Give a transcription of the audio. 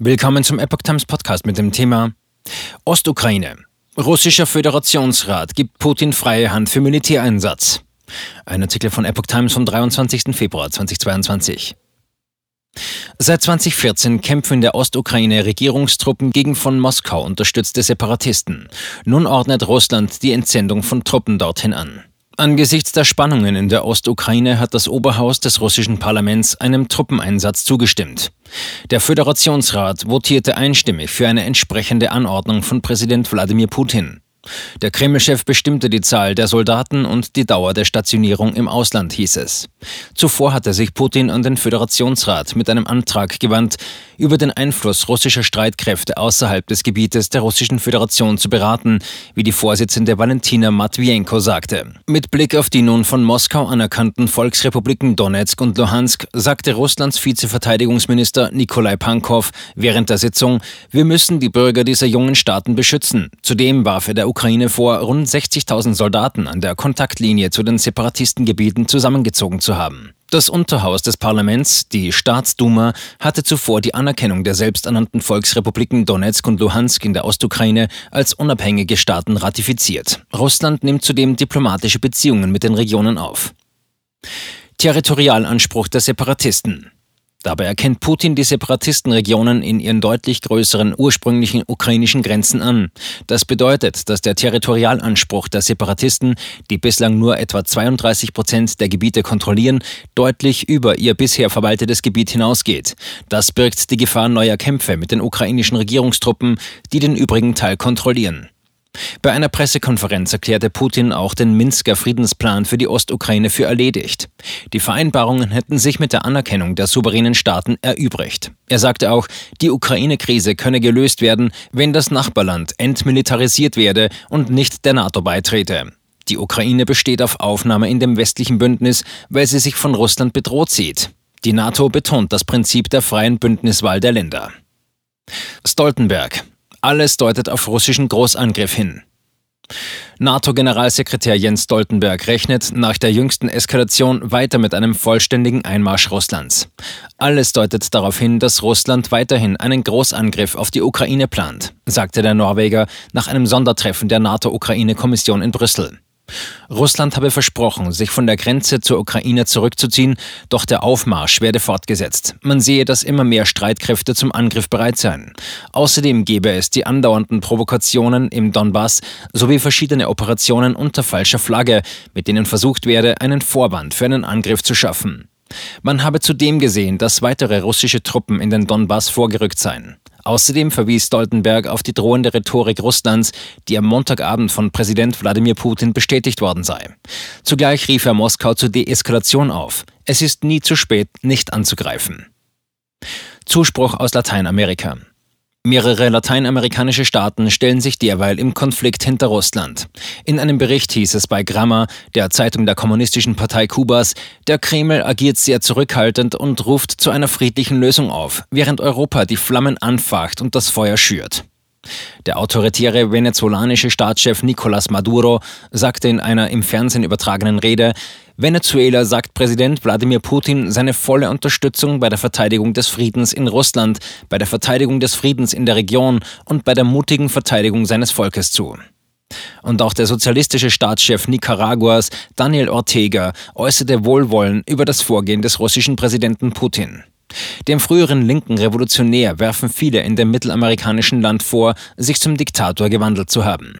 Willkommen zum Epoch Times Podcast mit dem Thema Ostukraine. Russischer Föderationsrat gibt Putin freie Hand für Militäreinsatz. Ein Artikel von Epoch Times vom 23. Februar 2022. Seit 2014 kämpfen in der Ostukraine Regierungstruppen gegen von Moskau unterstützte Separatisten. Nun ordnet Russland die Entsendung von Truppen dorthin an. Angesichts der Spannungen in der Ostukraine hat das Oberhaus des russischen Parlaments einem Truppeneinsatz zugestimmt. Der Föderationsrat votierte einstimmig für eine entsprechende Anordnung von Präsident Wladimir Putin. Der Kreml-Chef bestimmte die Zahl der Soldaten und die Dauer der Stationierung im Ausland, hieß es. Zuvor hatte sich Putin an den Föderationsrat mit einem Antrag gewandt, über den Einfluss russischer Streitkräfte außerhalb des Gebietes der Russischen Föderation zu beraten, wie die Vorsitzende Valentina Matwienko sagte. Mit Blick auf die nun von Moskau anerkannten Volksrepubliken Donetsk und Luhansk sagte Russlands Vizeverteidigungsminister Nikolai Pankow während der Sitzung, wir müssen die Bürger dieser jungen Staaten beschützen. Zudem warf er der Ukraine vor, rund 60.000 Soldaten an der Kontaktlinie zu den Separatistengebieten zusammengezogen zu haben. Das Unterhaus des Parlaments, die Staatsduma, hatte zuvor die Anerkennung der selbsternannten Volksrepubliken Donetsk und Luhansk in der Ostukraine als unabhängige Staaten ratifiziert. Russland nimmt zudem diplomatische Beziehungen mit den Regionen auf. Territorialanspruch der Separatisten. Dabei erkennt Putin die Separatistenregionen in ihren deutlich größeren ursprünglichen ukrainischen Grenzen an. Das bedeutet, dass der Territorialanspruch der Separatisten, die bislang nur etwa 32 Prozent der Gebiete kontrollieren, deutlich über ihr bisher verwaltetes Gebiet hinausgeht. Das birgt die Gefahr neuer Kämpfe mit den ukrainischen Regierungstruppen, die den übrigen Teil kontrollieren. Bei einer Pressekonferenz erklärte Putin auch den Minsker Friedensplan für die Ostukraine für erledigt. Die Vereinbarungen hätten sich mit der Anerkennung der souveränen Staaten erübrigt. Er sagte auch, die Ukraine-Krise könne gelöst werden, wenn das Nachbarland entmilitarisiert werde und nicht der NATO beitrete. Die Ukraine besteht auf Aufnahme in dem westlichen Bündnis, weil sie sich von Russland bedroht sieht. Die NATO betont das Prinzip der freien Bündniswahl der Länder. Stoltenberg. Alles deutet auf russischen Großangriff hin. NATO-Generalsekretär Jens Stoltenberg rechnet nach der jüngsten Eskalation weiter mit einem vollständigen Einmarsch Russlands. Alles deutet darauf hin, dass Russland weiterhin einen Großangriff auf die Ukraine plant, sagte der Norweger nach einem Sondertreffen der NATO-Ukraine-Kommission in Brüssel. Russland habe versprochen, sich von der Grenze zur Ukraine zurückzuziehen, doch der Aufmarsch werde fortgesetzt. Man sehe, dass immer mehr Streitkräfte zum Angriff bereit seien. Außerdem gebe es die andauernden Provokationen im Donbass sowie verschiedene Operationen unter falscher Flagge, mit denen versucht werde, einen Vorwand für einen Angriff zu schaffen. Man habe zudem gesehen, dass weitere russische Truppen in den Donbass vorgerückt seien. Außerdem verwies Stoltenberg auf die drohende Rhetorik Russlands, die am Montagabend von Präsident Wladimir Putin bestätigt worden sei. Zugleich rief er Moskau zur Deeskalation auf. Es ist nie zu spät, nicht anzugreifen. Zuspruch aus Lateinamerika. Mehrere lateinamerikanische Staaten stellen sich derweil im Konflikt hinter Russland. In einem Bericht hieß es bei Gramma, der Zeitung der Kommunistischen Partei Kubas, der Kreml agiert sehr zurückhaltend und ruft zu einer friedlichen Lösung auf, während Europa die Flammen anfacht und das Feuer schürt. Der autoritäre venezolanische Staatschef Nicolás Maduro sagte in einer im Fernsehen übertragenen Rede, Venezuela sagt Präsident Wladimir Putin seine volle Unterstützung bei der Verteidigung des Friedens in Russland, bei der Verteidigung des Friedens in der Region und bei der mutigen Verteidigung seines Volkes zu. Und auch der sozialistische Staatschef Nicaraguas, Daniel Ortega, äußerte Wohlwollen über das Vorgehen des russischen Präsidenten Putin. Dem früheren linken Revolutionär werfen viele in dem mittelamerikanischen Land vor, sich zum Diktator gewandelt zu haben.